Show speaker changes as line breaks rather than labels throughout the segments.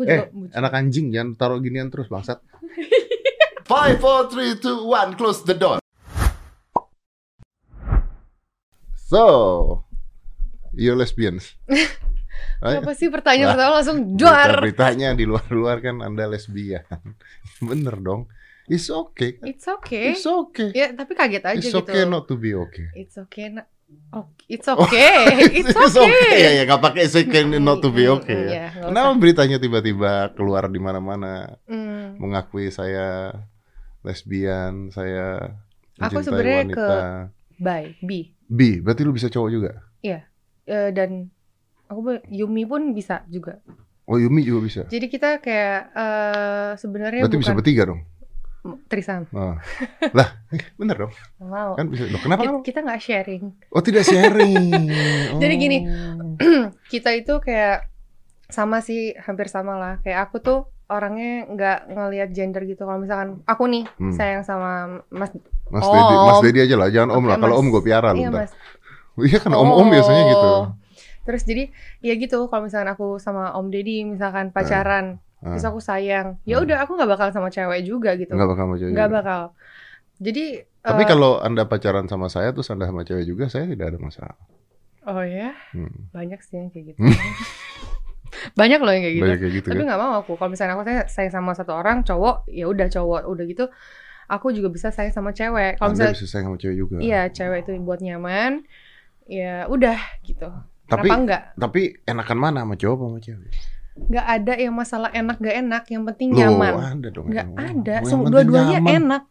Aku juga
Eh,
bucin.
anak anjing jangan taruh ginian terus bangsat.
Five, four, three, two, one. Close the door.
So, you're lesbians. Right?
Apa sih pertanyaan pertama langsung duar.
Berita-beritanya di luar-luar kan Anda lesbian. Bener dong. It's okay.
It's okay.
It's okay.
Ya, tapi kaget aja
It's
gitu.
okay not to be okay.
It's okay. na- Oh, it's okay. It's
It's
okay.
Ya ya nggak pakai it's okay not to be okay.
Mm,
ya.
iya, nggak
Kenapa beritanya tiba-tiba keluar di mana-mana
Hmm.
mengakui saya lesbian, saya
Aku sebenarnya
wanita.
ke- Bye, B.
B, berarti lu bisa cowok juga?
Eh, dan aku Yumi pun bisa juga.
Oh Yumi juga bisa.
Jadi kita kayak eh sebenarnya
Berarti bisa
bukan
bertiga dong.
Trisam.
Oh. lah, eh, bener dong.
Mau.
Kan bisa. Loh, kenapa?
Kita, nggak sharing.
Oh tidak sharing.
Jadi gini.
Oh.
Kita itu kayak sama sih, hampir sama lah. Kayak aku tuh orangnya nggak ngelihat gender gitu. Kalau misalkan aku nih
Hmm.
sayang sama Mas.
Mas
Om.
Dedi, Mas Dedi aja lah, jangan Om lah. Kalau. Om gue piara
Iya. Mas.
Iya kan Om-om biasanya gitu.
Oh. Terus jadi ya gitu. Kalau misalkan aku sama Om Deddy misalkan pacaran,
Ah.
Terus aku sayang, ya
Hmm.
udah aku nggak bakal sama cewek juga gitu.
Nggak bakal mau cewek
Nggak bakal. Jadi.
Tapi
eh,
kalau Anda pacaran sama saya terus Anda sama cewek juga, saya tidak ada masalah.
Oh ya,
Hmm.
banyak sih yang kayak gitu. banyak loh yang kayak gitu.
Banyak kayak gitu
Tapi
kan.
nggak mau aku. Kalau misalnya aku sayang, sayang sama satu orang cowok, ya udah cowok, udah gitu. Aku juga bisa sayang sama cewek. Kalau misalnya
bisa sayang sama cewek juga.
iya cewek itu buat nyaman, ya udah gitu.
Tapi
Kenapa enggak?
tapi enakan mana sama cowok sama cewek?
Nggak ada yang masalah enak gak enak, yang penting
Loh,
nyaman.
ada dong.
Nggak ada.
Penting
Dua-duanya enak.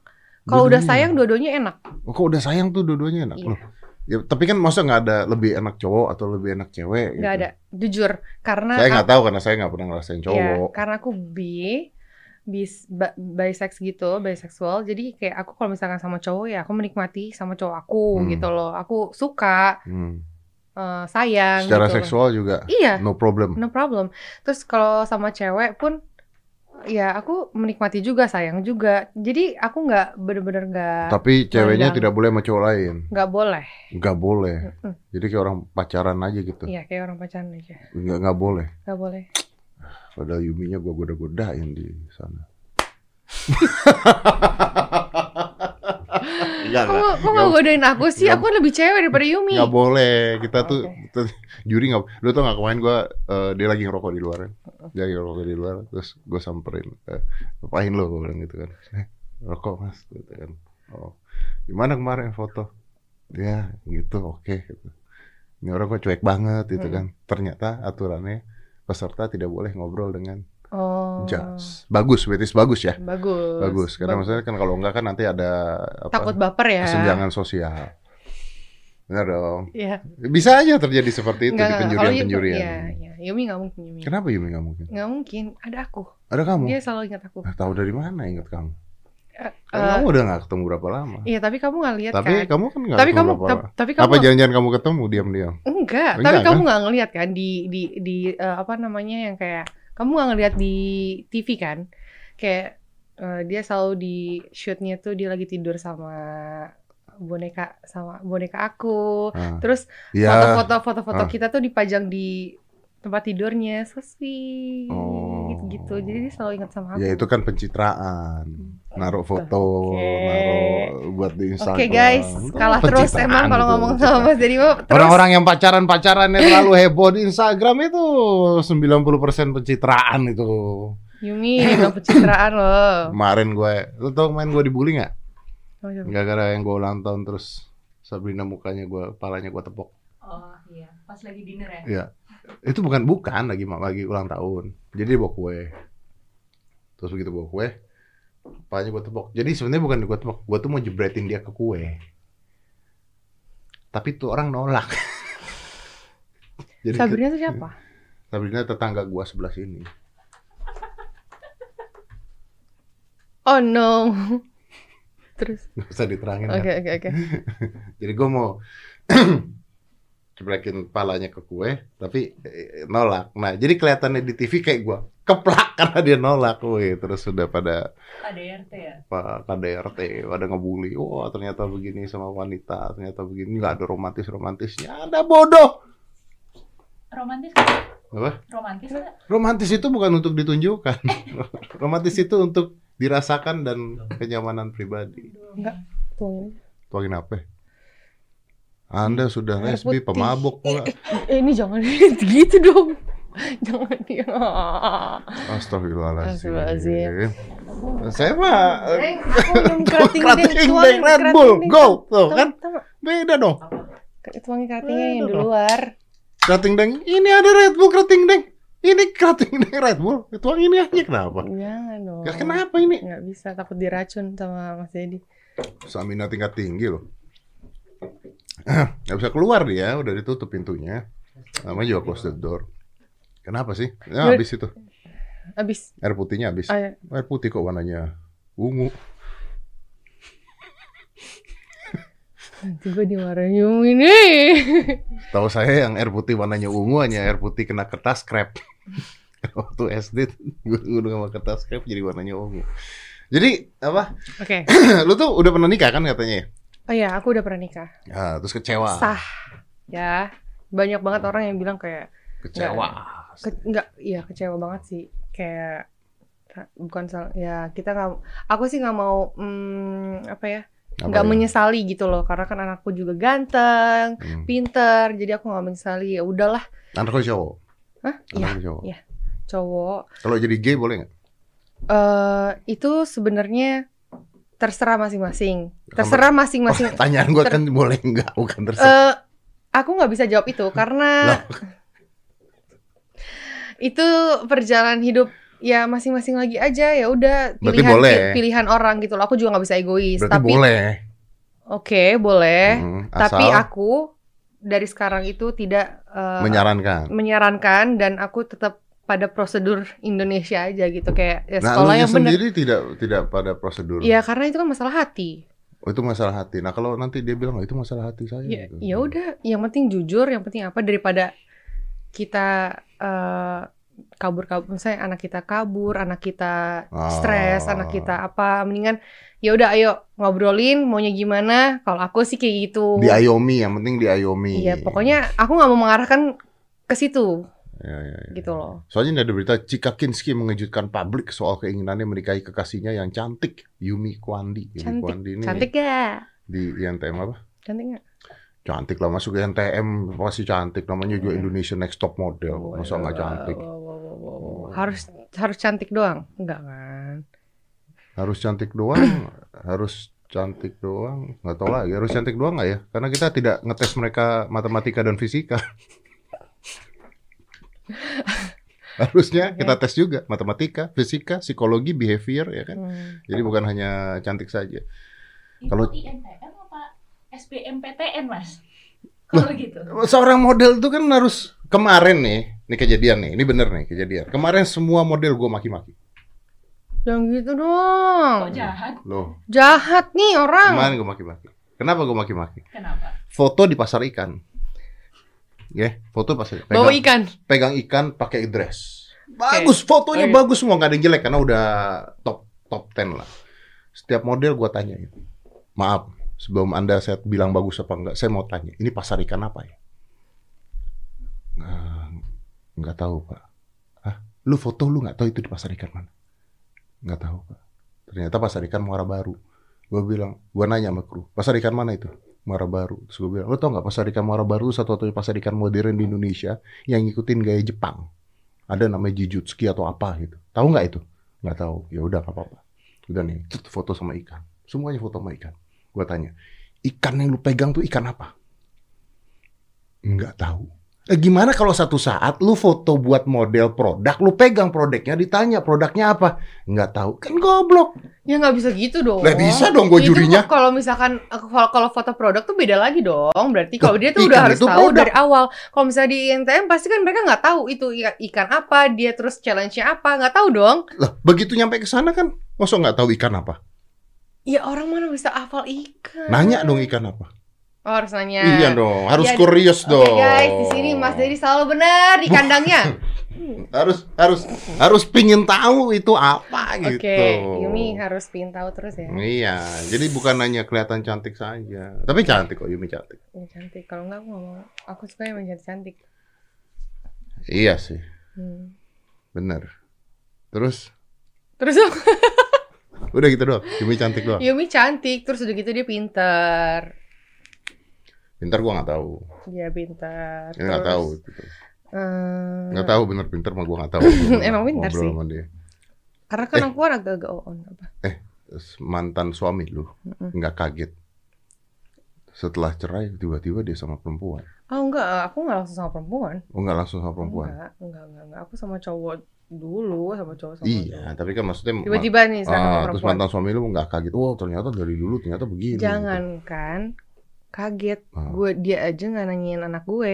Kalau udah sayang, dua-duanya enak.
Oh, kok udah sayang tuh dua-duanya enak.
Iya.
Loh. Ya, tapi kan masa nggak ada lebih enak cowok atau lebih enak cewek?
Nggak
gitu?
ada. Jujur, karena
Saya nggak tahu karena saya nggak pernah ngerasain
Ya,
cowok.
karena aku bi bis bisex gitu, bisexual. Jadi kayak aku kalau misalkan sama cowok ya aku menikmati sama cowok aku
Hmm.
gitu loh. Aku suka,
Hmm.
Eh, sayang
Secara
gitu.
seksual juga
Iya,
no problem.
no problem. Terus kalau sama cewek pun ya aku menikmati juga, sayang juga. Jadi aku nggak bener-bener nggak
Tapi ceweknya tidak boleh sama cowok lain.
nggak boleh.
Nggak boleh.
Mm-mm.
Jadi kayak orang pacaran aja gitu.
Iya kayak orang pacaran aja,
Nggak nggak boleh.
nggak boleh.
Padahal Yuminya gua goda-godain di sana. Enggak,
Kok,
enggak.
kok nggak godain aku sih?
nggak-
Aku lebih cewek daripada Yumi.
Nggak boleh. Kita tuh, kita- juri nggak. Lu tau nggak kemarin gua eh, dia lagi ngerokok di luar. kan. Dia lagi ngerokok di luar. Terus gua samperin. Eh, ngapain lo? Gua bilang gitu kan. Eh, rokok mas. Gitu kan. Oh, gimana kemarin foto? Ya, gitu. Oke. gitu. Ini orang kok cuek banget gitu
Hmm.
kan. Ternyata aturannya peserta tidak boleh ngobrol dengan
Oh,
judge. Bagus, betis bagus ya.
bagus.
Bagus. Karena
Bagus.
maksudnya kan kalau enggak kan nanti ada apa?
takut baper ya.
kesenjangan sosial. Benar dong.
Iya.
Bisa aja terjadi seperti itu
Enggak,
di penjurian-penjurian.
Iya, iya. Yumi nggak mungkin Yumi.
Kenapa Yumi nggak mungkin?
Nggak mungkin. Ada aku.
Ada kamu?
Dia selalu ingat aku.
Nah, tahu dari mana ingat kamu?
Eh,
Kan
eh,
kamu udah nggak ketemu berapa lama?
Iya, tapi kamu nggak lihat
Tapi
kan.
kamu kan nggak
Tapi
ketemu
kamu,
berapa lama.
tapi kamu
Apa jangan-jangan kamu ketemu diam-diam?
enggak.
Enggak,
Tapi kamu
kan?
nggak ngelihat kan di di di eh, apa namanya yang kayak kamu nggak ngelihat di TV kan? Kayak eh, dia selalu di shootnya tuh dia lagi tidur sama boneka sama boneka aku.
Nah,
Terus
ya,
foto-foto foto-foto
Ah.
kita tuh dipajang di tempat tidurnya, sweet
Oh.
gitu. Jadi dia selalu ingat sama aku.
ya itu kan pencitraan. Naruh foto,
Oke.
naruh buat di
Oke
Instagram.
guys, kalah terus
pencitraan
emang kalau ngomong sama. Mas Dedi terus.
Orang-orang yang pacaran-pacarannya terlalu heboh di Instagram itu 90% pencitraan itu.
Yumi nggak pencitraan loh.
Kemarin gue, lu tau kemarin gue dibully nggak?
Oh.
Gara-gara yang gue ulang tahun terus Sabrina mukanya gue, palanya gue tepok.
Oh iya, pas lagi dinner ya.
Iya. Itu bukan bukan lagi lagi ulang tahun. Jadi dia bawa kue. Terus begitu bawa kue, palanya gue tepok. Jadi sebenarnya bukan gue tepok, gue tuh mau jebretin dia ke kue. Tapi tuh orang nolak. Jadi
Sabrina tuh siapa?
Sabrina tetangga gue sebelah sini.
Oh no. Terus,
Gak usah diterangin.
oke oke oke.
Jadi gue mau jebrekin palanya ke kue, tapi eh, nolak. Nah, jadi kelihatannya di TV kayak gue keplak karena dia nolak, weh. Terus sudah pada
KDRT ya.
Pak KDRT, pada ngebully. Wah, ternyata begini sama wanita, ternyata begini nggak ada romantis romantisnya. Ada bodoh.
Romantis kan?
Apa?
Romantis nggak?
Romantis itu bukan untuk ditunjukkan. Romantis itu untuk dirasakan dan kenyamanan pribadi.
Tuangin.
Tuangin apa? Anda sudah lesbi, pemabuk pula.
Eh, ini jangan gitu dong. Jangan ya.
Astagfirullahaladzim. Saya mah
Eh,
eh,
kerating deng,
Red Bull. Gold, tuh, kan? beda dong.
Tuangin keratingnya yang di luar.
Kerating deng, ini ada Red Bull kerating deng. Ini kerating deng Red Bull. Tuang ini aja kenapa?
Jangan dong.
Ya, kenapa ini?
Nggak bisa, takut diracun sama Mas Dedi.
Stamina tingkat tinggi loh. Gak bisa keluar dia, udah ditutup pintunya. Namanya juga close the door. Kenapa sih? Ya, habis itu.
Abis.
Air putihnya habis.
Ayo.
Air putih kok warnanya ungu.
Nanti gue dimarahin Yumi ini.
Tahu saya yang air putih warnanya ungu hanya air putih kena kertas scrap. Waktu SD gue ngundung sama kertas scrap jadi warnanya ungu. Jadi apa?
Oke.
Lu tuh udah pernah nikah kan katanya ya?
Oh iya, aku udah pernah nikah.
Ya, terus kecewa.
Sah. Ya. Banyak banget orang yang bilang kayak
Kecewa.
ke, enggak, iya kecewa banget sih. Kayak bukan salah ya kita nggak aku sih nggak mau hmm, apa ya nggak
ya?
menyesali gitu loh karena kan anakku juga ganteng
Hmm.
pinter jadi aku nggak menyesali ya udahlah
Anak lu cowok.
Hah?
Anak
Iya,
cowok.
iya. cowok
Kalau jadi gay boleh nggak?
eh itu sebenarnya terserah masing-masing terserah masing-masing
Tanyaan gue
ter-
kan boleh nggak? Bukan terserah.
Eh, aku nggak bisa jawab itu karena itu perjalanan hidup ya masing-masing lagi aja ya udah pilihan
boleh.
pilihan orang gitu loh aku juga nggak bisa egois
Berarti
tapi
boleh.
oke boleh
Hmm,
tapi
asal
aku dari sekarang itu tidak eh,
menyarankan.
menyarankan dan aku tetap pada prosedur Indonesia aja gitu kayak ya
Nah,
sekolah yang bener
sendiri tidak tidak pada prosedur.
ya karena itu kan masalah hati
Oh, itu masalah hati. Nah, kalau nanti dia bilang, oh, itu masalah hati saya.
ya
gitu.
ya udah yang penting jujur yang penting apa daripada kita eh, kabur-kabur misalnya anak kita kabur anak kita stres anak kita apa mendingan ya udah ayo ngobrolin maunya gimana kalau aku sih kayak gitu
Diayomi, yang penting diayomi.
Iya pokoknya aku nggak mau mengarahkan ke situ
Ya, ya, ya.
gitu loh
Soalnya ada berita Cika Kinski mengejutkan publik soal keinginannya menikahi kekasihnya yang cantik, Yumi Kwandi. Yumi
cantik
Kwandi ini
cantik gak
di INTM apa?
cantik gak
Cantik lah masuk NTM pasti cantik. Namanya juga
Iya.
Indonesia Next Top Model. Masa nggak cantik?
Wow, wow, wow, wow, wow. harus harus cantik doang enggak kan
Harus cantik doang, harus cantik doang. Nggak tahu lagi, harus cantik doang nggak ya? Karena kita tidak ngetes mereka matematika dan fisika. Harusnya kita tes juga matematika, fisika, psikologi, behavior ya kan.
Hmm.
Jadi bukan hanya cantik saja.
Itu
Kalau-
INTM apa SBMPTN mas? Kalau gitu.
Seorang model itu kan harus kemarin nih, ini kejadian nih, ini bener nih kejadian. Kemarin semua model gue maki-maki.
Jangan gitu
Kok
dong.
jahat?
Loh,
Jahat nih orang.
kemarin gue maki-maki. Kenapa gue maki-maki?
Kenapa?
Foto di pasar ikan. Ya, foto pasar pegang,
Bawa ikan.
pegang ikan pakai dress. Bagus, fotonya
Oke.
bagus semua, nggak ada yang jelek karena udah top top 10 lah. Setiap model gue tanyain. Maaf, sebelum Anda saya bilang bagus apa enggak, saya mau tanya, ini pasar ikan apa ya? Nggak, tahu, Pak. Hah? Lu foto lu nggak tahu itu di pasar ikan mana? Nggak tahu, Pak. Ternyata pasar ikan Muara Baru. Gue bilang, gue nanya sama kru, pasar ikan mana itu? Muara Baru. Terus gue bilang, lu tau nggak pasar ikan Muara Baru satu-satunya pasar ikan modern di Indonesia yang ngikutin gaya Jepang. Ada namanya Jijutsuki atau apa gitu. Tahu nggak itu? Nggak tahu. Ya udah apa-apa. Udah nih, foto sama ikan. Semuanya foto sama ikan. Gue tanya, ikan yang lu pegang tuh ikan apa? Nggak tahu. Eh, gimana kalau satu saat lu foto buat model produk, lu pegang produknya, ditanya produknya apa? Nggak tahu. Kan goblok.
Ya nggak bisa gitu dong.
Lah, bisa dong gua
Itu
jurinya.
Kalau misalkan kalau foto produk tuh beda lagi dong. Berarti kalau dia tuh udah harus tahu
produk.
dari awal. Kalau misalnya di INTM pasti kan mereka nggak tahu itu ikan, apa, dia terus challenge-nya apa, nggak tahu dong.
Lah, begitu nyampe ke sana kan, masa nggak tahu ikan apa?
Ya orang mana bisa hafal ikan?
Nanya dong ikan apa.
Oh, harus nanya.
Iya dong, harus
Ya,
kurios
Oke
dong.
guys, di sini Mas Dedi selalu benar di kandangnya.
harus harus harus pingin tahu itu apa
Oke,
gitu.
Yumi harus pingin tahu terus ya.
Iya, jadi bukan hanya kelihatan cantik saja, tapi cantik kok Yumi cantik.
Ya, cantik. Kalau nggak aku mau. Aku suka yang cantik cantik.
Iya sih,
Hmm.
bener. Terus
Terus
udah gitu doang. Yumi cantik doang.
Yumi cantik, terus udah gitu dia pintar.
Pintar gua nggak tahu.
Dia pintar.
Nggak tahu. gitu.
Eh,
Nggak tahu bener pintar mah gua nggak tahu.
Emang
Ngobrol
sih.
sama dia.
Karena
Eh.
kan aku kan agak-agak on apa.
Mantan suami lu nggak kaget setelah cerai tiba-tiba dia sama perempuan.
Oh enggak, aku enggak langsung sama perempuan.
Oh nggak langsung sama perempuan?
Enggak, enggak, enggak, enggak. Aku sama cowok dulu, sama cowok sama
Iya,
cowok.
tapi kan maksudnya
Tiba-tiba nih sama
Ah, terus
perempuan.
mantan suami lu nggak kaget. Oh ternyata dari dulu ternyata begini. gitu.
Jangankan kaget,
Ah.
gue dia aja nggak nanyain anak gue,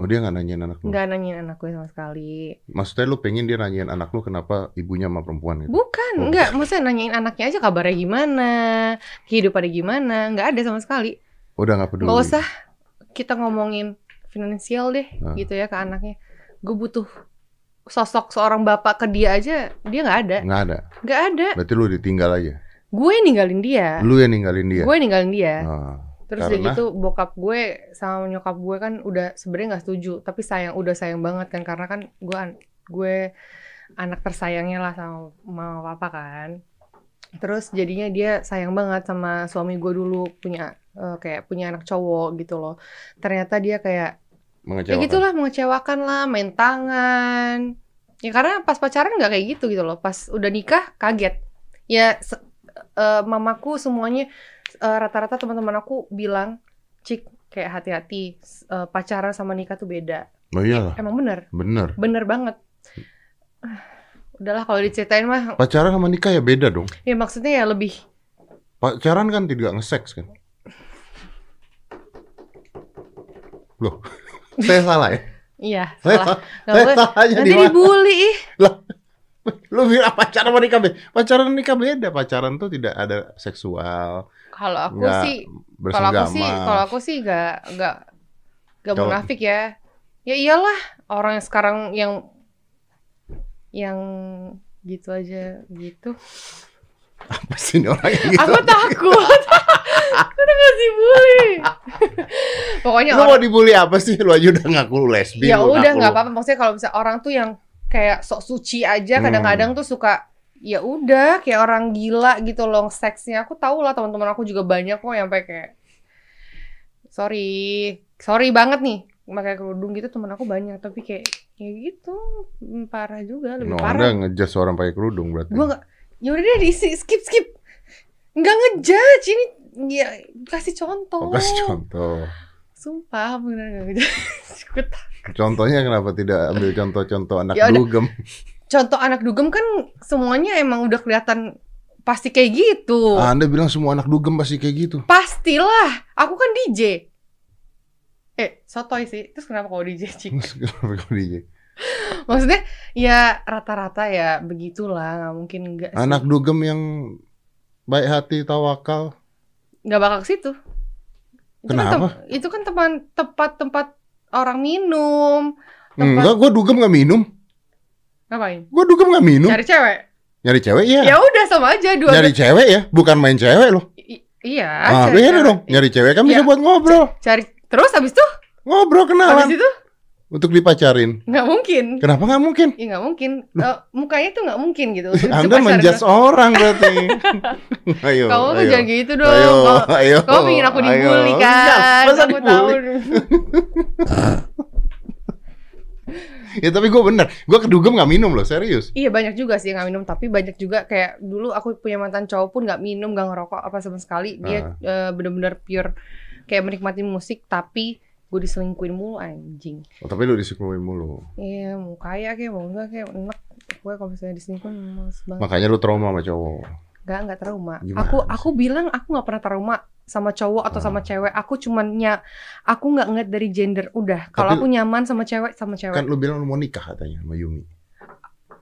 Oh dia nggak nanyain anak lu.
nggak nanyain anak gue sama sekali.
Maksudnya lu pengen dia nanyain anak lu kenapa ibunya sama perempuan gitu?
Bukan,
Oh.
enggak. Maksudnya nanyain anaknya aja kabarnya gimana, kehidupannya gimana, nggak ada sama sekali.
Udah nggak peduli.
Nggak usah kita ngomongin finansial deh,
Ah.
gitu ya ke anaknya. Gue butuh sosok seorang bapak ke dia aja, dia nggak ada,
Nggak ada.
nggak ada.
Berarti lu ditinggal aja.
Gue ninggalin dia,
Lu yang ninggalin dia.
gue ninggalin dia.
Ah,
Terus
Karena?
gitu bokap gue sama nyokap gue kan udah sebenarnya nggak setuju, tapi sayang udah sayang banget kan karena kan gue an- gue anak tersayangnya lah sama mama papa kan. Terus jadinya dia sayang banget sama suami gue dulu punya eh, kayak punya anak cowok gitu loh. Ternyata dia kayak ya
mengecewakan.
gitulah mengecewakan lah, main tangan. Ya karena pas pacaran nggak kayak gitu gitu loh. Pas udah nikah kaget. Ya se- eh, mamaku semuanya eh, rata-rata teman-teman aku bilang, "Cik, kayak hati-hati eh, pacaran sama nikah tuh beda."
Oh iyalah,
Emang bener,
bener.
bener banget. Ah, Udahlah kalau diceritain mah,
Pacaran sama nikah ya beda dong.
ya maksudnya ya lebih
Pacaran kan tidak nge-sex kan? Loh, saya salah ya?
iya
Saya
salah.
salah,
Nggak
saya salahnya
Nanti dibully ih.
Lu bilang pacaran sama nikah beda. Pacaran nikah beda. Pacaran tuh tidak ada seksual,
Kalau aku
nggak
sih Kalau aku sih, kalau aku sih gak gak gak munafik ya. Ya iyalah orang yang sekarang yang yang gitu aja gitu.
Apa sih ini orang yang gitu?
Aku takut. Aku udah ngasih bully. Pokoknya
Lu
orang
mau dibully apa sih? Lu aja udah ngaku lu lesbi.
ya udah nggak apa-apa. Maksudnya kalau misalnya orang tuh yang kayak sok suci aja
Hmm.
kadang-kadang tuh suka ya udah kayak orang gila gitu loh seksnya. Aku tahu lah teman-teman aku juga banyak kok yang kayak sorry, sorry banget nih pakai kerudung gitu teman aku banyak tapi kayak ya gitu mm, parah juga lebih
No,
parah.
Anda ngejudge orang pakai kerudung berarti.
Gua nggak ya udah deh di skip skip. Nggak ngejudge ini ya kasih contoh.
Oh, kasih contoh.
Sumpah bener nggak ngejudge.
Contohnya kenapa tidak ambil contoh-contoh anak
Ya udah. contoh anak dugem kan semuanya emang udah kelihatan pasti kayak gitu.
Ah, Anda bilang semua anak dugem pasti kayak gitu.
Pastilah, aku kan DJ. Eh, sotoy sih. Terus kenapa kalau DJ cik?
Kenapa kau DJ?
Maksudnya ya rata-rata ya begitulah, nggak mungkin enggak sih.
Anak dugem yang baik hati, tawakal.
nggak bakal ke situ. Itu kan
Kenapa?
tem- itu kan teman tempat-tempat orang minum. Tempat
Enggak, gue dugem nggak minum.
Ngapain?
Gue dugem nggak minum.
Cari cewek.
Nyari cewek ya.
Ya udah sama aja dua.
Nyari cewek ya, bukan main cewek loh.
I- iya.
Ah,
cari cewek.
dong. Nyari cewek kan bisa
Iya.
buat ngobrol.
Cari terus habis itu
Ngobrol
habis
kenalan
itu
untuk dipacarin.
nggak mungkin.
Kenapa nggak mungkin?
Ya nggak mungkin. Eh, mukanya tuh nggak mungkin gitu. Untuk
Anda menjudge orang berarti. ayo,
Kamu tuh
ayo.
jangan gitu dong.
Ayo,
Kamu,
ayo.
kamu pengen aku dibully
ayo.
kan?
Iya, masa
aku tahu.
Ya tapi gue bener, gue kedugem nggak minum loh, serius.
Iya banyak juga sih yang nggak minum, tapi banyak juga kayak dulu aku punya mantan cowok pun nggak minum, nggak ngerokok apa sama sekali. Dia eh, bener-bener pure kayak menikmati musik, tapi gue diselingkuin mulu anjing.
Oh, tapi lu disikluin mulu.
Iya mau kaya kayak mau enggak kayak enak. Gue kalau misalnya diselingkuin males banget.
Makanya lu trauma sama cowok.
Enggak enggak trauma.
Gimana
Aku aku bilang aku nggak pernah trauma sama cowok atau sama cewek. Aku cuman nya aku nggak ngeliat dari gender. Udah kalau aku nyaman sama cewek sama cewek.
Kan lu bilang lu mau nikah katanya sama Yumi.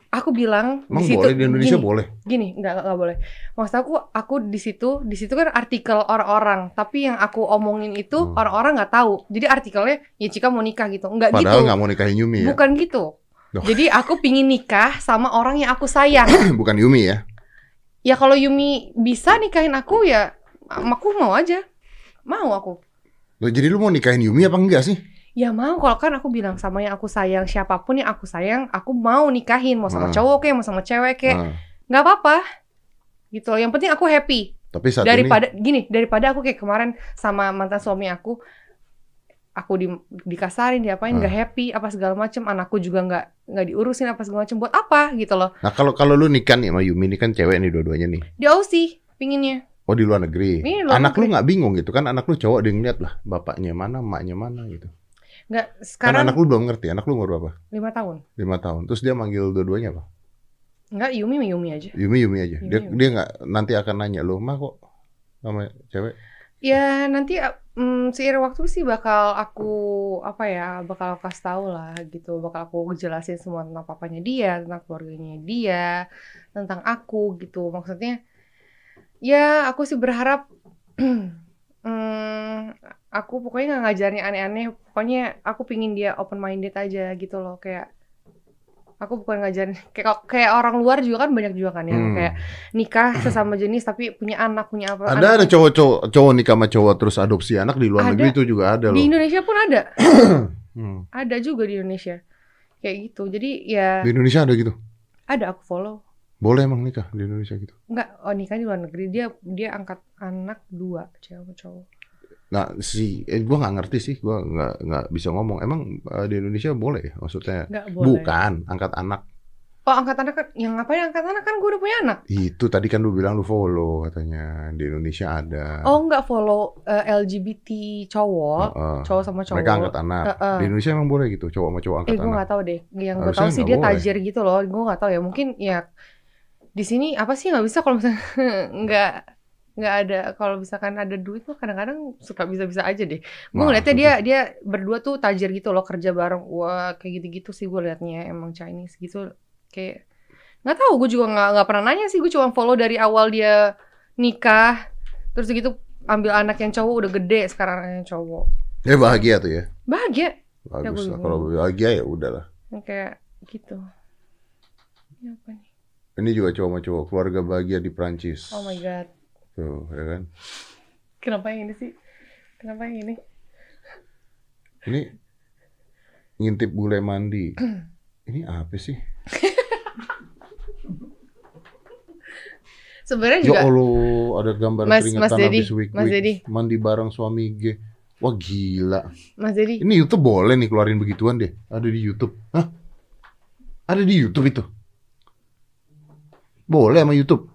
aku bilang
Emang
di situ
boleh di Indonesia
gini,
boleh?
gini nggak nggak boleh maksud aku aku di situ di situ kan artikel orang-orang tapi yang aku omongin itu
Hmm.
orang-orang nggak tahu jadi artikelnya ya Cika mau nikah gitu nggak gitu
Padahal nggak mau nikahin Yumi ya?
bukan gitu
Loh.
jadi aku pingin nikah sama orang yang aku sayang
Bukan Yumi ya?
ya kalau Yumi bisa nikahin aku ya aku mau aja mau aku
Loh, jadi lu mau nikahin Yumi apa enggak sih?
Ya mau kalau kan aku bilang sama yang aku sayang siapa pun yang aku sayang, aku mau nikahin mau sama
Hmm.
cowok kek, mau sama cewek kek,
Nah,
nggak apa-apa. Gitu loh. Yang penting aku happy.
tapi saat
daripada gini, daripada aku kayak kemarin sama mantan suami aku, aku di dikasarin, diapain
Hmm.
nggak happy, apa segala macem, anakku juga nggak nggak diurusin apa segala macem, buat apa gitu loh.
ini, nah kalau kalau lu nikah nih sama Yumi ini kan cewek nih dua-duanya nih.
Di Aussie pinginnya.
Oh di luar negeri.
Iya, luar
anak lu
negeri.
nggak bingung gitu kan? Anak lu cowok dia ngeliat lah bapaknya mana, emaknya mana gitu.
Nggak
Kan
sekarang
anak lu belum ngerti. Anak lu umur berapa?
lima tahun.
Lima tahun. Terus dia manggil dua-duanya apa?
Nggak Yumi Yumi aja.
Yumi Yumi aja.
Yumi,
Dia
Yumi.
dia nggak nanti akan nanya lu mah kok sama cewek.
Ya nanti mm, seiring waktu sih bakal aku apa ya bakal aku kasih tahu lah gitu bakal aku jelasin semua tentang papanya dia tentang keluarganya dia tentang aku gitu maksudnya ya aku sih berharap mm, aku pokoknya nggak ngajarin aneh-aneh pokoknya aku pingin dia open minded aja gitu loh kayak aku bukan ngajarin kayak kayak orang luar juga kan banyak juga kan yang
Hmm.
kayak nikah sesama jenis tapi punya anak punya apa
Ada
anak-
ada cowok-cowok cowok nikah sama cowok terus adopsi anak di luar
Ada.
negeri itu juga ada
Di
loh.
Indonesia pun ada,
Hmm.
ada juga di Indonesia. Kayak gitu. Jadi ya
Di Indonesia ada gitu.
ada aku follow.
Boleh emang nikah di Indonesia gitu.
Enggak, oh nikah di luar negeri. Dia dia angkat anak dua, cewek cowok.
Nah si eh, gua nggak ngerti sih, gua nggak nggak bisa ngomong. Emang eh, di Indonesia boleh ya? Maksudnya
Enggak boleh.
bukan angkat anak.
Oh, angkat anak kan yang ngapain angkat anak kan gue udah punya anak.
Itu tadi kan lu bilang lu follow katanya di Indonesia ada.
Oh, enggak follow eh, LGBT cowok,
Heeh.
cowok sama cowok.
Mereka angkat anak.
Heeh.
Di Indonesia emang boleh gitu, cowok sama cowok angkat
Eh, gue
anak.
nggak tahu deh. Yang gue tahu sih
nggak
dia
boleh.
tajir gitu loh. Gue nggak tahu ya. Mungkin ya di sini apa sih nggak bisa kalau misalnya nggak nggak ada kalau misalkan ada duit tuh kadang-kadang suka bisa-bisa aja deh. Gue ngeliatnya dia dia berdua tuh tajir gitu loh kerja bareng. Wah kayak gitu-gitu sih gue liatnya emang Chinese gitu kayak nggak tahu gue juga nggak nggak pernah nanya sih gue cuma follow dari awal dia nikah terus gitu ambil anak yang cowok udah gede sekarang anaknya cowok
Ya bahagia tuh ya.
bahagia
Bagus
gua
lah. Kalau bahagia ya udahlah.
Yang kayak gitu Ini apa nih
Ini juga cowok sama cowok, keluarga bahagia di Prancis.
oh my god
Tuh, ya kan.
kenapa yang ini sih kenapa yang ini
Ini ngintip bule mandi. Ini apa sih?
sebenarnya
Ya
juga
Allah, ada gambar
Mas-
keringetan
Mas Dedi,
habis week
Mas Dedi.
mandi bareng suami G. Wah gila.
Mas Dedi
Ini YouTube boleh nih keluarin begituan deh. Ada di YouTube. Hah? Ada di YouTube itu. Boleh sama YouTube.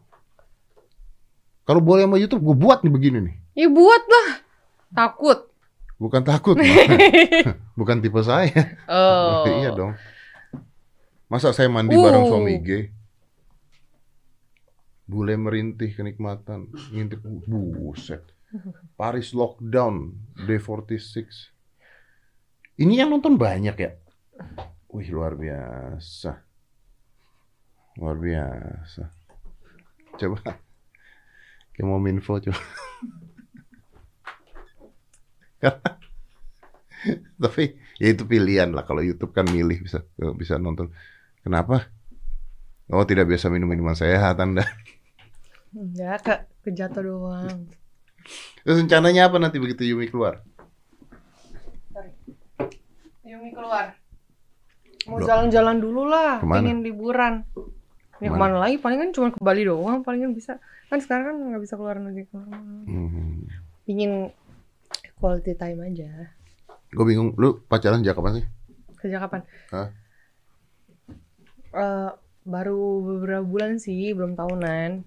Kalau boleh sama YouTube, gue buat nih begini nih.
ya buat lah takut
Bukan takut, bukan tipe saya.
oh
iya dong. Masa saya mandi
Uh.
bareng suami G? Bule merintih kenikmatan, ngintip buset. Paris lockdown, day 46. Ini yang nonton banyak ya? Wih, luar biasa. Luar biasa. Coba. Kayak mau minfo coba. Tapi ya itu pilihan lah kalau YouTube kan milih bisa bisa nonton. Kenapa? Oh tidak biasa minum minuman sehat Anda.
enggak ke kejatuh doang
Terus rencananya apa nanti begitu Yumi keluar?
Yumi keluar mau jalan-jalan dulu lah
Ke mana?
pengen liburan ya
Ke
mana? lagi paling kan cuma ke Bali doang paling kan bisa kan sekarang kan nggak bisa keluar negeri ke mana
Hmm.
pingin quality time aja
Gue bingung, lu pacaran sejak kapan sih?
sejak kapan
Hah?
Eh, baru beberapa bulan sih belum tahunan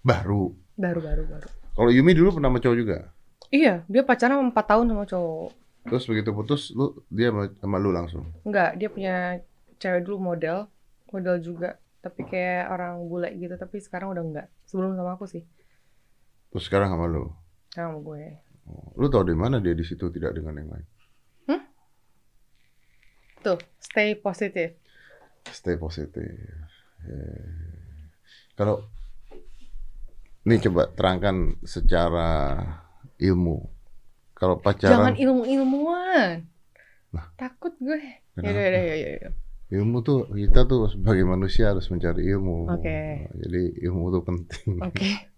Baru.
baru baru baru
Kalau Yumi dulu pernah sama cowok juga.
iya dia pacaran 4 tahun sama cowok
Terus begitu putus, lu dia sama, sama lu langsung.
Enggak, dia punya cewek dulu model, model juga, tapi kayak orang bule gitu, tapi sekarang udah enggak. Sebelum sama aku sih,
Terus sekarang sama lu.
sama gue.
Oh, Lu tau di mana dia di situ tidak dengan yang lain?
Tuh, stay positif.
Stay positif. Eh, Kalau ini coba terangkan secara ilmu. Kalau
Jangan
pacaran
ilmu-ilmuwan.
Lah.
Takut gue.
Kenapa?
Yaudah, yaudah, yaudah, yaudah.
Ilmu tuh kita tuh sebagai manusia harus mencari ilmu.
Oke.
Jadi ilmu tuh penting.
Oke.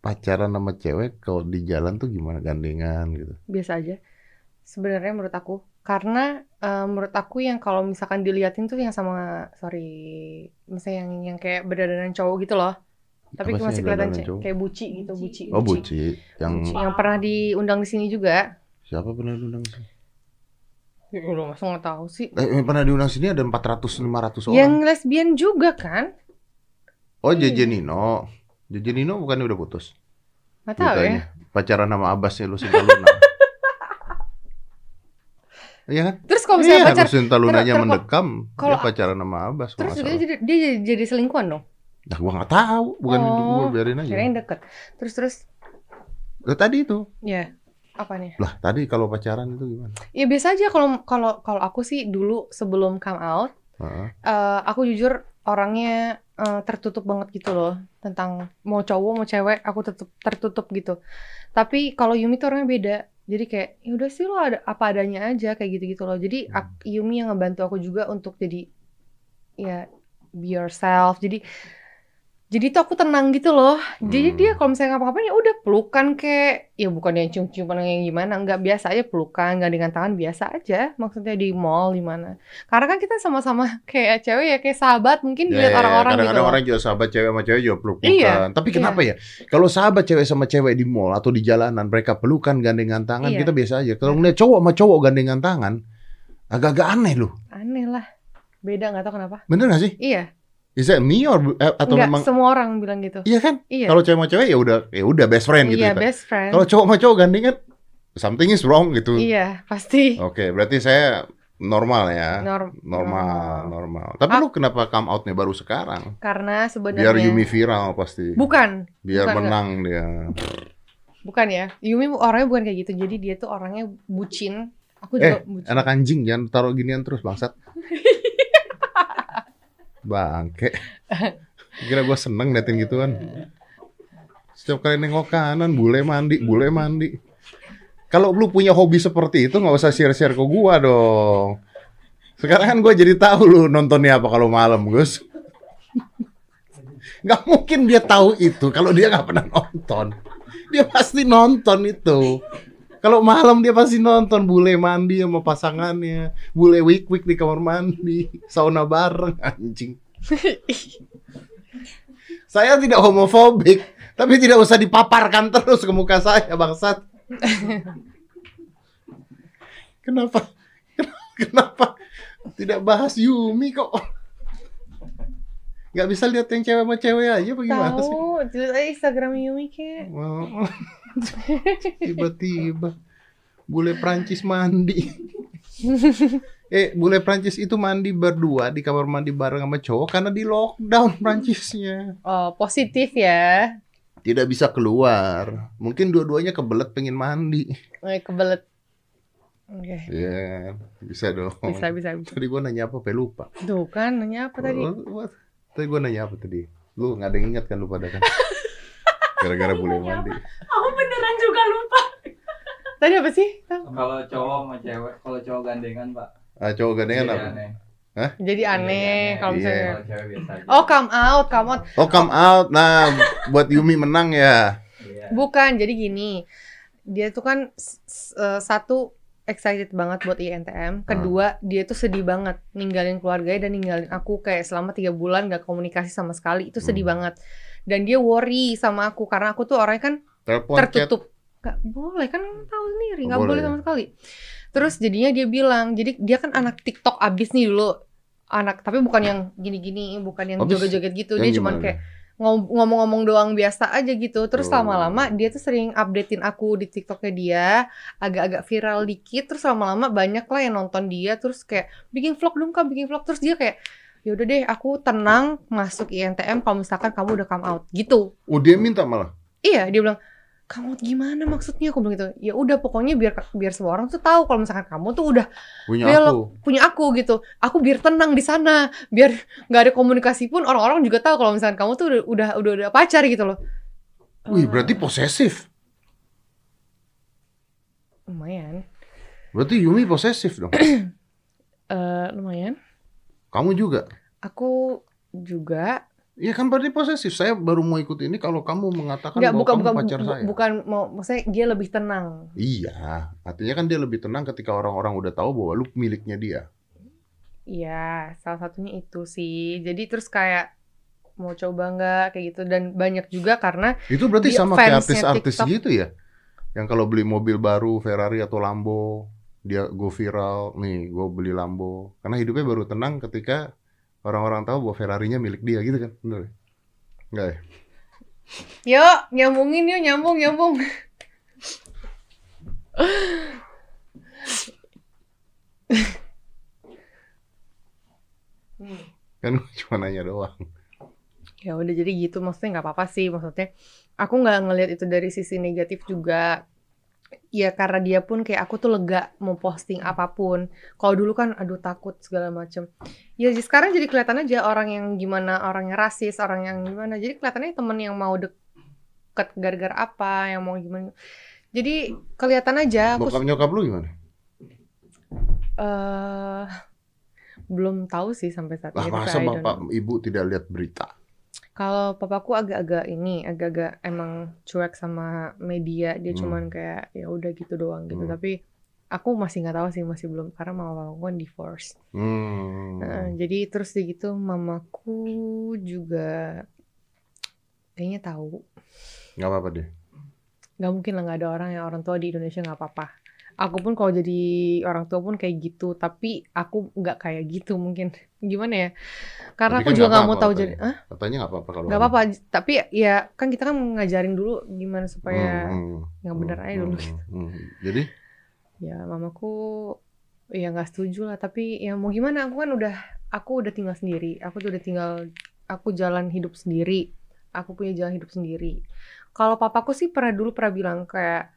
pacaran sama cewek kalau di jalan tuh gimana gandengan gitu?
biasa aja sebenarnya menurut aku karena eh, menurut aku yang kalau misalkan diliatin tuh yang sama sorry misalnya yang yang kayak berdandan cowok gitu loh tapi
Apa sih
masih kelihatan
cowok?
kayak buci gitu buci
Oh buci, yang
Buci. yang pernah diundang di sini juga
siapa pernah diundang sini?
Ya udah masa nggak tahu sih
Eh, yang pernah diundang sini ada 400 500 orang.
yang lesbian juga kan
Oh JJ Nino. JJ Nino bukannya udah putus?
nggak tahu ya.
Pacaran sama Abbasnya Lucinta Luna. Iya kan?
terus kalau
Iya,
misalnya pacar
Lucinta Lunanya
ter- ter-
mendekam.
kalau-
dia pacaran sama Abbas.
terus dia jadi dia jadi, jadi selingkuhan dong
Nah, gua nggak tahu. Bukan
Oh,
gua biarin aja.
kirain deket terus terus
tadi itu.
ya apa nih?
Lah, tadi kalau pacaran itu gimana?
ya biasa aja kalau kalau kalau aku sih dulu sebelum come out
Heeh.
eh, aku jujur orangnya eh, tertutup banget gitu loh tentang mau cowok mau cewek aku tetap tertutup gitu. Tapi kalau Yumi tuh orangnya beda. Jadi kayak ya udah sih lo ada apa adanya aja kayak gitu gitu loh. Jadi ak- Yumi yang ngebantu aku juga untuk jadi ya be yourself. Jadi jadi tuh aku tenang gitu loh jadi
Hmm.
dia kalau misalnya ngapa-ngapain ya udah pelukan kayak ya bukan yang cium-ciuman yang gimana nggak biasa aja pelukan nggak dengan tangan biasa aja maksudnya di mall di mana karena kan kita sama-sama kayak cewek ya kayak sahabat mungkin
Ya,
dilihat
ya,
orang-orang gitu
kadang-kadang
loh.
orang juga sahabat cewek sama cewek juga peluk-pelukan.
Iya,
Tapi kenapa ya? Kalau sahabat cewek sama cewek di mall atau di jalanan mereka pelukan gandengan tangan,
Iya.
kita biasa aja. Kalau ngeliat cowok sama cowok gandengan tangan, agak-agak aneh loh.
aneh lah beda nggak tahu kenapa
Bener gak sih?
iya
Is that me or eh, atau
nggak
memang
semua orang bilang gitu
Iya kan?
iya
Kalau cewek sama cewek ya udah ya udah best friend gitu
iya
ya.
best friend
Kalau cowok sama cowok gandengan something is wrong gitu.
iya pasti
Oke, berarti saya normal ya.
Norm-
normal, normal. Tapi
Ah.
lu kenapa come outnya baru sekarang?
karena
Biar
sebenarnya
Yumi viral pasti.
bukan
Biar
bukan,
menang dia.
bukan ya Yumi orangnya bukan kayak gitu jadi dia tuh orangnya bucin aku
Eh,
juga bucin
Anak anjing jangan taruh ginian terus bangsat. Bangke. Kira gue seneng liatin gituan. Setiap kali nengok kanan, bule mandi, bule mandi. Kalau lu punya hobi seperti itu nggak usah share-share ke gua dong. Sekarang kan gue jadi tahu lu nontonnya apa kalau malam, Gus. Nggak mungkin dia tahu itu kalau dia nggak pernah nonton. Dia pasti nonton itu. Kalau malam dia pasti nonton bule mandi sama pasangannya, bule wik wik di kamar mandi, sauna bareng anjing. saya tidak homofobik, tapi tidak usah dipaparkan terus ke muka saya bangsat. Kenapa? Kenapa tidak bahas Yumi kok? Gak bisa lihat yang cewek sama cewek aja bagaimana sih?
tahu Instagram Yumi kayak
Wow. Tiba-tiba bule Prancis mandi. eh, bule Prancis itu mandi berdua di kamar mandi bareng sama cowok karena di lockdown Prancisnya.
oh positif ya
Tidak bisa keluar. Mungkin dua-duanya kebelet pengen mandi.
Eh, kebelet oke
Iya, bisa dong.
bisa bisa bisa
Tadi gua nanya apa, pe lupa.
tuh kan nanya apa tadi
What- what? Tadi gua nanya apa tadi? Lu nggak ada yang ingat kan lu pada kan? Gara-gara bule mandi.
Aku beneran juga lupa.
tadi apa sih
Kalau cowok sama cewek, kalau cowok gandengan pak.
Ah, cowok gandengan
Jadi
apa?
aneh.
jadi aneh kalau
Iya.
misalnya
aja.
oh come out come out
Oh, come out. Nah, buat Yumi menang ya.
Iya.
Bukan, jadi gini. Dia tuh kan eh, satu excited banget buat INTM. Kedua, dia tuh sedih banget ninggalin keluarganya dan ninggalin aku kayak selama tiga bulan gak komunikasi sama sekali. Itu sedih
Hmm.
banget. Dan dia worry sama aku karena aku tuh orangnya kan
Telepon
tertutup. Gak boleh kan tahu sendiri, nggak boleh
boleh.
sama sekali. Terus jadinya dia bilang, jadi dia kan anak TikTok abis nih dulu. Anak tapi bukan yang gini-gini, bukan yang joget-joget gitu.
yang
Dia
gimana?
kayak ngom- ngomong-ngomong doang biasa aja gitu. Terus
Oh.
lama-lama dia tuh sering updatein aku di TikToknya dia, agak-agak viral dikit. Terus lama-lama banyak lah yang nonton dia. Terus kayak bikin vlog dong kak, bikin vlog. Terus dia kayak ya udah deh, aku tenang masuk INTM kalau misalkan kamu udah come out gitu.
Oh, dia minta malah.
Iya, dia bilang kamu gimana maksudnya? Aku bilang gitu. Ya udah pokoknya biar biar semua orang tuh tahu kalau misalkan kamu tuh udah
Punya
Belok.
aku.
punya aku gitu. Aku biar tenang di sana, biar nggak ada komunikasi pun orang-orang juga tahu kalau misalkan kamu tuh udah udah udah, udah pacar gitu loh.
Wih, berarti posesif.
lumayan.
Berarti Yumi posesif dong. Kamu juga.
Aku juga
Iya kan berarti posesif. Saya baru mau ikut ini kalau kamu mengatakan
Enggak,
bahwa
bukan
kamu
bukan
pacar
bu-
saya.
bukan mau maksudnya dia lebih tenang.
Iya, artinya kan dia lebih tenang ketika orang-orang udah tahu bahwa lu miliknya dia.
Iya, salah satunya itu sih. Jadi terus kayak mau coba nggak kayak gitu dan banyak juga karena
Itu berarti sama kayak artis-artis gitu ya? Yang kalau beli mobil baru Ferrari atau Lambo, dia go viral, nih gue beli Lambo. Karena hidupnya baru tenang ketika orang-orang tahu bahwa Ferrarinya milik dia gitu kan? Bener ya? Enggak ya?
yuk nyambungin yuk nyambung nyambung. Hmm.
Kan cuma nanya doang.
Ya udah jadi gitu maksudnya nggak apa-apa sih maksudnya aku nggak ngelihat itu dari sisi negatif juga ya karena dia pun kayak aku tuh lega mau posting apa pun. Kalau dulu kan aduh takut segala macem. Ya jadi sekarang jadi kelihatan aja orang yang gimana orang yang rasis orang yang gimana. Jadi kelihatannya temen yang mau deket gara-gara apa yang mau gimana. Jadi kelihatan aja aku
Bokap nyokap lu gimana?
eh belum tahu sih sampai saat
Lah
ini
masa bapak ibu tidak lihat berita?
Kalau papaku agak-agak ini, agak-agak emang cuek sama media. Dia
Hmm.
cuman kayak ya udah gitu doang gitu.
Hmm.
Tapi aku masih nggak tahu sih, masih belum karena mama papaku kan divorce.
Hmm.
Nah, jadi terus di gitu mamaku juga kayaknya tahu.
Nggak apa-apa deh.
Nggak mungkin lah nggak ada orang yang orang tua di Indonesia nggak apa-apa. Aku pun kalau jadi orang tua pun kayak gitu, tapi aku nggak kayak gitu mungkin. Gimana ya? Karena
Tapi
aku
kan
juga
nggak
mau tahu jadi, ah
Katanya nggak apa-apa kalau
nggak apa-apa. Tapi ya kan kita kan ngajarin dulu gimana supaya
Hmm, hmm,
yang bener
hmm,
aja dulu.
hmm, hmm. Jadi
Ya mamaku ya nggak setuju lah. Tapi ya mau gimana? Aku kan udah aku udah tinggal sendiri. Aku tuh udah tinggal aku jalan hidup sendiri. Aku punya jalan hidup sendiri. Kalau papaku sih pernah dulu pernah bilang kayak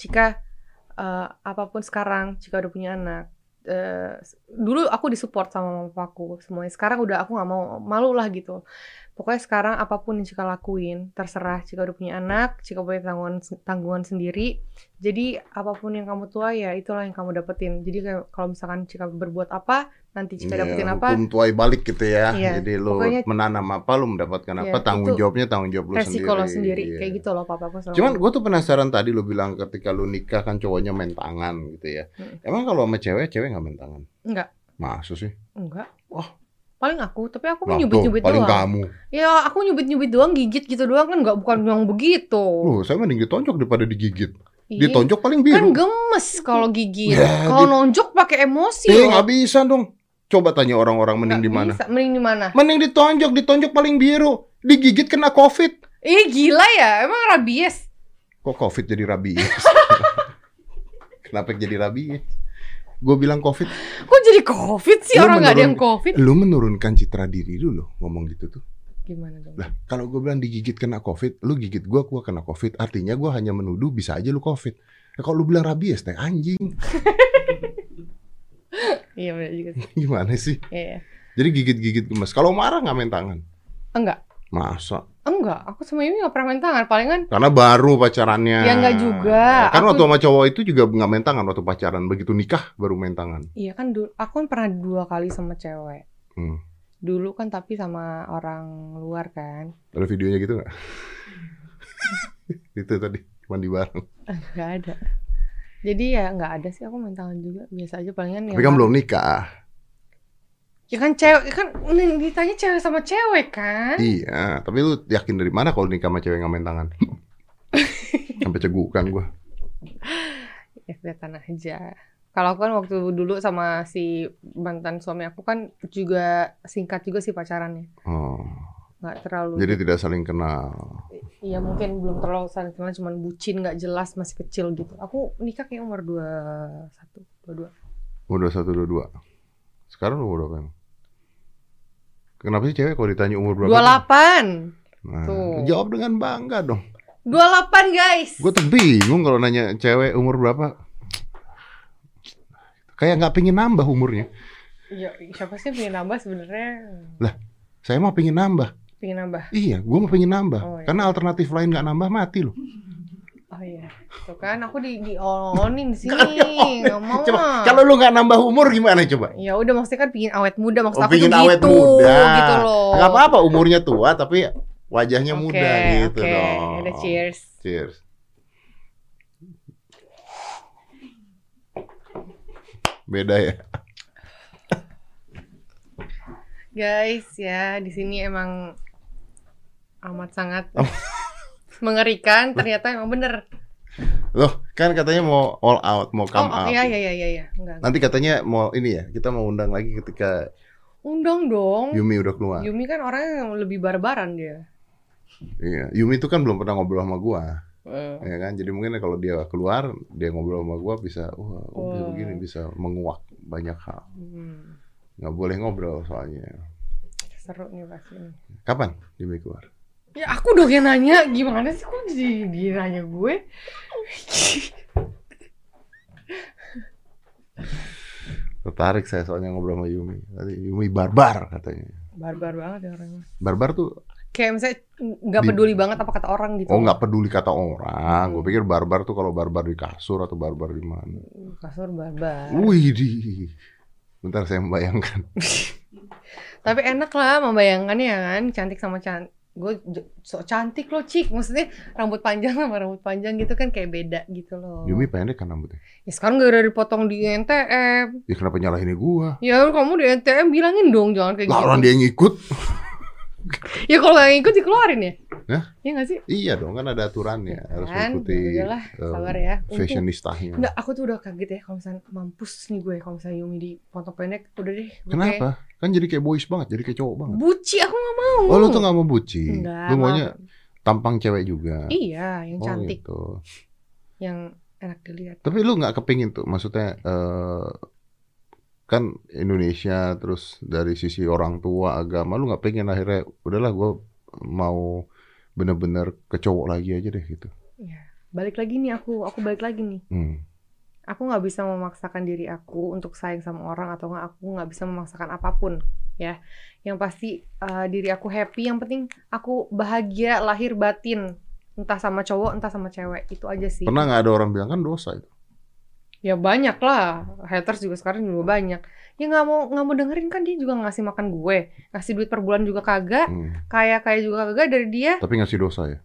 jika eh, apa pun sekarang jika udah punya anak eh, dulu aku disupport sama mama papaku semuanya sekarang udah aku nggak mau malu lah gitu. Pokoknya sekarang apa pun yang Cika lakuin terserah Cika udah punya anak Cika punya tanggungan tanggungan sendiri jadi apa pun yang kamu tua ya itulah yang kamu dapetin jadi kalau misalkan Cika berbuat apa nanti Cika
Iya,
dapetin apa
hukum tuai balik gitu ya.
Iya,
Jadi lu
pokoknya-
menanam apa, lu mendapatkan
Iya,
apa, tanggung jawabnya tanggung jawab lu sendiri.
resiko lo sendiri
Iya.
kayak gitu loh papaku selalu
Cuman gue tuh penasaran tadi lu bilang ketika lu nikah kan cowoknya main tangan gitu ya.
Hmm.
Emang kalau sama cewek, cewek nggak main tangan?
enggak
Masa sih?
enggak
Wah.
paling aku tapi aku
Lah,
nyubit
tuh,
nyubit
paling
doang
kamu.
ya aku nyubit nyubit doang gigit gitu doang kan nggak bukan yang begitu
Loh, saya mending ditonjok daripada digigit.
Iya.
Ditonjok paling
kan
biru.
gemes kalau gigit
Ya,
kalau
di-
nonjok pakai emosi
Eh, nggak bisa dong. Coba tanya orang-orang mending di mana.
mending di mana
Mending ditonjok, ditonjok paling biru. Digigit kena covid.
ih gila ya emang rabies
Kok covid jadi rabies? Kenapa jadi rabies? Gue bilang covid,
kok jadi covid sih
Lu
orang nggak ada yang covid
lu menurunkan citra diri lu loh ngomong gitu tuh.
Gimana dong
Lah, kalau gue bilang digigit kena covid, lu gigit gua, gua kena covid. Artinya gua hanya menuduh bisa aja lu covid. Nah, kalau lu bilang rabies, teh anjing.
iya benar juga sih
Gimana sih?
iya
Jadi gigit-gigit gemes. Kalau marah nggak main tangan?
enggak
Masa?
enggak aku sama Yumi nggak pernah main tangan palingan
Karena baru pacarannya.
Ya, nggak juga.
Kan
Aku-
waktu sama cowok itu juga nggak main tangan waktu pacaran. Begitu nikah baru main tangan.
iya kan aku kan pernah dua kali sama cewek
Hmm.
Dulu kan tapi sama orang luar kan
Ada videonya gitu nggak? itu tadi mandi bareng.
nggak ada jadi ya nggak ada sih aku main tangan juga biasa aja palingan
Tapi kan belum nikah.
ya kan cewek kan ini ditanya cewek sama cewek kan
Iya, tapi lu yakin dari mana kalau nikah sama cewek nggak main tangan? Sampai cegukan gua.
ya kelihatan aja kalau aku kan waktu dulu sama si mantan suami aku kan juga singkat juga sih pacarannya
Oh,
nggak terlalu
jadi tidak saling kenal.
Iya mungkin belum terlalu saling kenal cuman bucin nggak jelas masih kecil gitu aku nikah kayak umur 21 22
Umur 21, 22. Sekarang umur berapa emang? Kenapa sih cewek kalau ditanya umur berapa?
28
Nah,
Tuh.
jawab dengan bangga dong.
28 guys
Gue tuh bingung kalau nanya cewek umur berapa. Kayak nggak pingin nambah umurnya.
ya siapa sih pengen nambah sebenarnya
Saya mah pingin nambah.
pengen nambah
Iya, gue mau pengen nambah.
Oh, iya.
Karena alternatif lain nggak nambah mati loh.
Oh iya, tuh kan aku di di sini, nggak mau.
Coba, kalau lu nggak nambah umur gimana coba?
Ya udah maksudnya kan pingin awet muda maksud
Oh,
aku
pingin awet
gitu,
muda.
gitu loh.
Nggak apa-apa umurnya tua tapi wajahnya
Oke,
muda gitu
oke.
dong.
Udah cheers.
Cheers. Beda ya.
Guys, ya di sini emang amat sangat
Oh.
mengerikan. Ternyata emang bener.
Loh, kan katanya mau all out, mau come
oh,
out.
iya iya iya iya iya. Enggak.
Nanti katanya mau ini ya, kita mau undang lagi ketika
Undang dong.
Yumi udah keluar.
Yumi kan orangnya yang lebih barbaran dia.
Iya, Yumi itu kan belum pernah ngobrol sama gua,
Eh,
ya kan? Jadi mungkin kalau dia keluar, dia ngobrol sama gua bisa, wah, oh, bisa
Wah.
begini, bisa menguak banyak hal.
hmm,
Nggak boleh ngobrol soalnya.
seru nih pasti.
Kapan Yumi keluar?
Ya aku dong yang nanya, gimana sih kok jadi dia nanya gue?
Tertarik saya soalnya ngobrol sama Yumi. Tadi Yumi barbar katanya.
Barbar banget ya orangnya.
Barbar tuh,
Kayak misalnya nggak
Di-
peduli banget apa kata orang gitu.
oh nggak peduli kata orang. Gue
Hmm.
pikir barbar tuh kalau barbar di kasur atau barbar di mana.
Kasur barbar.
Wih di. Bentar saya membayangkan.
Tapi enak lah membayangkannya ya kan, cantik sama cantik. Gue so cantik loh, Cik. Maksudnya rambut panjang sama rambut panjang gitu kan kayak beda gitu loh.
Yumi pendek kan rambutnya.
Ya sekarang gak udah dipotong di NTM.
Ya kenapa nyalahin gua?
Ya kamu di NTM bilangin dong jangan kayak
Lah
gitu.
orang dia yang ngikut.
Ya kalau nggak ngikut dikeluarin ya?
Hah?
Iya nggak sih?
Iya dong kan ada aturannya harus
Kan?
mengikuti
Ya udahlah,
eh,
sabar ya.
Fashionistanya.
Enggak, aku tuh udah kaget ya kalau misalnya mampus nih gue kalau misalnya Yumi di potong pendek udah deh. gue
Kenapa? Kan jadi kayak boys banget, jadi kayak cowok banget.
kayak, Buci aku gak mau.
Oh lu tuh gak mau buci,
Enggak,
lu maunya
mau.
tampang cewek juga.
Iya, yang
Oh,
cantik,
gitu.
yang enak dilihat.
Tapi lu nggak kepingin tuh, maksudnya eh, kan Indonesia terus dari sisi orang tua agama, lu nggak pengen akhirnya udahlah gue mau bener-bener ke cowok lagi aja deh gitu.
Iya. Balik lagi nih aku, aku balik lagi nih.
Hmm.
Aku nggak bisa memaksakan diri aku untuk sayang sama orang atau nggak aku nggak bisa memaksakan apa pun ya. Yang pasti eh, diri aku happy, yang penting aku bahagia lahir batin. Entah sama cowok, entah sama cewek. Itu aja sih.
Pernah nggak ada orang bilang kan dosa itu?
Ya banyak lah. Haters juga sekarang juga banyak. Ya nggak mau nggak mau dengerin kan dia juga ngasih makan gue, ngasih duit per bulan juga kagak,
Hmm.
kaya kaya juga kagak dari dia
Tapi ngasih dosa ya?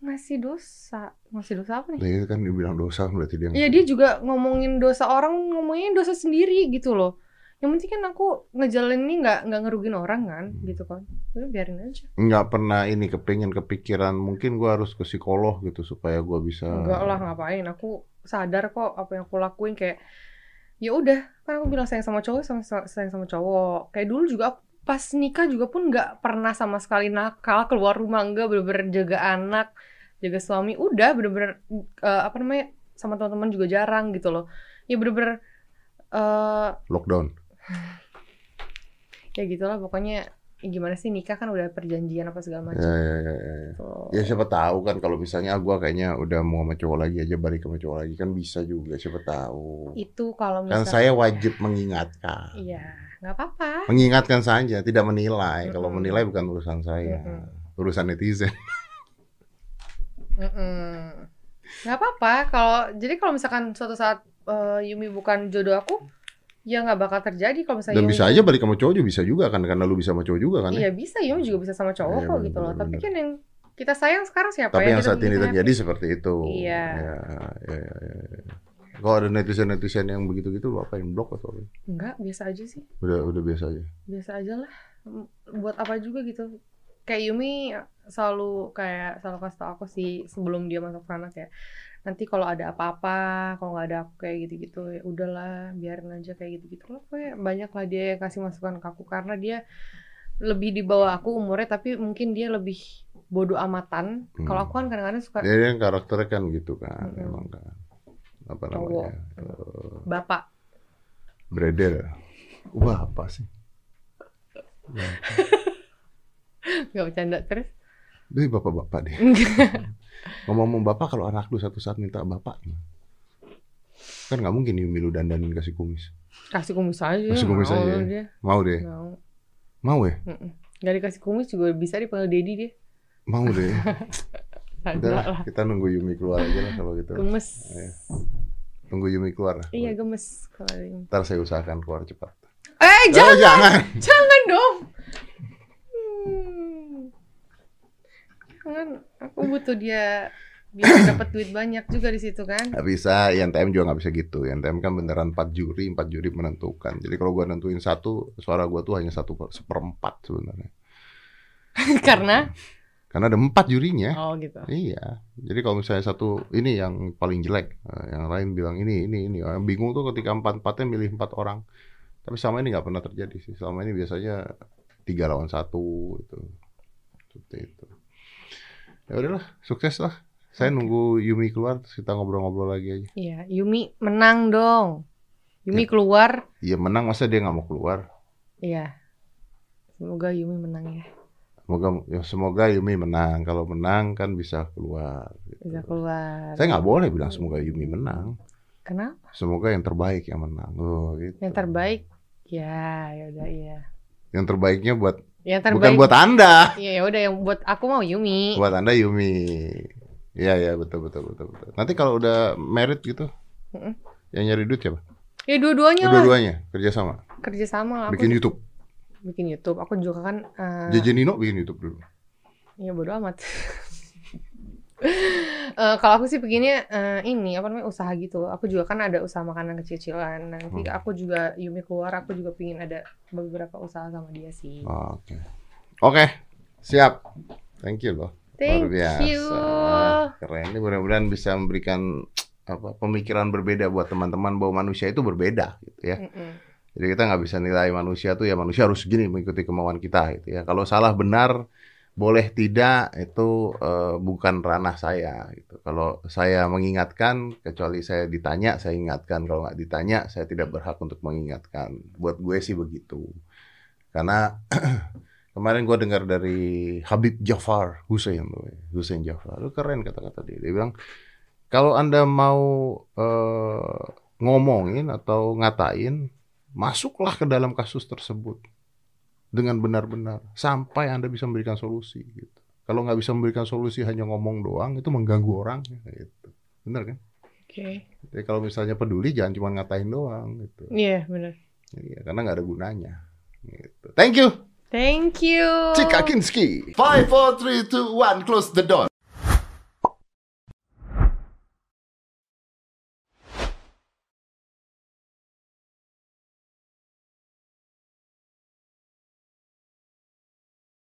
ngasih dosa, ngasih dosa apa nih?
Nah, itu kan dibilang dosa berarti dia.
Iya dia juga ngomongin dosa orang, ngomongin dosa sendiri gitu loh. Yang penting kan aku ngejalanin ini nggak nggak ngerugin orang kan,
Hmm.
gitu kan. Udah biarin aja.
nggak pernah ini kepingin kepikiran mungkin gua harus ke psikolog gitu supaya gua bisa
Enggak lah ngapain. Aku sadar kok apa yang aku lakuin kayak ya udah kan aku bilang sayang sama cowok sama sayang sama cowok. Kayak dulu juga aku pas nikah juga pun nggak pernah sama sekali nakal keluar rumah enggak bener-bener jaga anak jaga suami udah bener-bener eh, apa namanya sama teman-teman juga jarang gitu loh ya bener-bener eh
lockdown
ya gitulah pokoknya ya gimana sih nikah kan udah perjanjian apa segala macam
ya, ya, ya, ya.
gitu.
ya siapa tahu kan kalau misalnya ah, gua kayaknya udah mau sama cowok lagi aja balik sama cowok lagi kan bisa juga siapa tahu
itu kalau
kan
misalnya
saya wajib mengingatkan
iya nggak apa-apa
mengingatkan saja tidak menilai kalau
Mm-mm.
menilai bukan urusan saya
Mm-mm.
urusan netizen
nggak apa-apa kalau jadi kalau misalkan suatu saat eh, Yumi bukan jodoh aku ya nggak bakal terjadi kalau misalnya
dan
Yumi
bisa aja balik sama cowok juga bisa juga kan karena lu bisa sama cowok juga kan ya.
Iya bisa. Yumi juga bisa sama cowok
Iya,
kok
bener,
gitu loh
bener,
tapi kan yang kita sayang sekarang siapa
tapi
ya
yang saat ini terjadi seperti itu.
Iya.
ya, ya, ya, ya, kalau ada netizen netizen yang begitu gitu lu apain blok atau apa?
enggak biasa aja sih.
Udah udah biasa aja?
Biasa aja lah. Buat apa juga gitu. Kayak Yumi selalu kayak selalu kasih tau aku sih sebelum dia masuk sana kayak nanti kalau ada apa-apa kalau nggak ada aku kayak gitu-gitu ya udahlah biarin aja kayak gitu-gitu lah pokoknya banyak lah dia yang kasih masukan ke aku karena dia lebih di bawah aku umurnya tapi mungkin dia lebih bodoh amatan
Hmm.
kalau aku kan kadang-kadang suka
Dia yang karakternya kan gitu kan,
Mm-mm.
emang kan. Apa namanya? eh,
bapak
Breder. Wah, apa sih?
nggak bercanda terus
Dia bapak-bapak deh. Ngomong-ngomong bapak, kalau anak lu satu saat minta bapak, gimana? kan nggak mungkin Yumi lu dandanin kasih kumis.
kasih kumis aja
Kasih kumis
mau
aja ya?
dia
Mau deh,
mau
mau ya,
nggak dikasih kumis juga bisa dipanggil Dedi dia
mau deh. Udah
Kagak
lah, kita nunggu Yumi keluar aja lah kalau gitu.
Gemes.
Iya. Tunggu Yumi keluar.
Iya gemes kalau.
Ntar saya usahakan keluar cepat.
Eh
Eh,
jangan,
jangan.
jangan dong. Hmm. Jangan, aku butuh dia biar dapat duit banyak juga di situ kan.
Nggak bisa, INTM juga nggak bisa gitu. INTM kan beneran 4 juri, 4 juri menentukan. Jadi kalau gua nentuin satu, suara gua tuh hanya satu per- seperempat sebenarnya.
Karena
Karena ada empat jurinya.
oh gitu.
Iya. Jadi kalau misalnya satu ini yang paling jelek, eh, yang lain bilang ini ini ini, Orang bingung tuh ketika empat empatnya milih empat orang. Tapi selama ini nggak pernah terjadi sih. Selama ini biasanya tiga lawan satu itu, seperti itu. Ya udahlah, sukses lah. Saya nunggu Yumi keluar, terus kita ngobrol-ngobrol lagi aja.
Iya, Yumi menang dong. Yumi
Ya.
keluar.
Iya menang masa dia nggak mau keluar?
Iya. Semoga Yumi menang ya.
Semoga ya semoga Yumi menang. Kalau menang kan bisa keluar. gitu.
Bisa keluar.
Saya nggak boleh bilang semoga Yumi menang.
Kenapa?
Semoga yang terbaik yang menang. Oh, gitu.
Yang terbaik ya, ya udah iya.
Yang terbaiknya buat
Yang
bukan
terbaik.
buat Anda.
Iya, ya udah yang buat aku mau Yumi.
Buat Anda Yumi. Iya ya betul betul betul betul. Nanti kalau udah merit gitu,
Mm-mm.
yang nyari duit siapa?
Ya dua-duanya lah.
Dua-duanya kerja sama.
Kerja sama lah.
Bikin YouTube.
bikin YouTube. Aku juga kan eh,
JJ Nino bikin YouTube dulu.
Ya bodo amat. Eh, kalau aku sih begini eh, ini apa namanya usaha gitu. Aku juga kan ada usaha makanan kecil-kecilan. Nanti
Hmm.
aku juga Yumi keluar, aku juga pingin ada beberapa usaha sama dia sih.
Oke. Oke, siap. Thank you loh.
Thank
Luar biasa.
you.
Keren. Ini mudah-mudahan bisa memberikan apa pemikiran berbeda buat teman-teman bahwa manusia itu berbeda gitu ya.
Mm-mm.
Jadi kita nggak bisa nilai manusia tuh ya manusia harus gini mengikuti kemauan kita gitu ya. Kalau salah benar boleh tidak itu eh, bukan ranah saya gitu. Kalau saya mengingatkan kecuali saya ditanya saya ingatkan. Kalau nggak ditanya saya tidak berhak untuk mengingatkan. Buat gue sih begitu. Karena kemarin gue dengar dari Habib Jafar Hussein tuh, Hussein Jafar. Itu keren kata-kata dia. Dia bilang kalau anda mau eh, ngomongin atau ngatain masuklah ke dalam kasus tersebut dengan benar-benar sampai Anda bisa memberikan solusi gitu. Kalau nggak bisa memberikan solusi hanya ngomong doang itu mengganggu orang gitu. Benar kan?
Oke.
Jadi kalau misalnya peduli jangan cuma ngatain doang gitu.
Iya, benar.
Iya, karena nggak ada gunanya. Gitu. Thank you,
Thank you.
Cika Kinski.
Five, four, three, two, one. Close the door.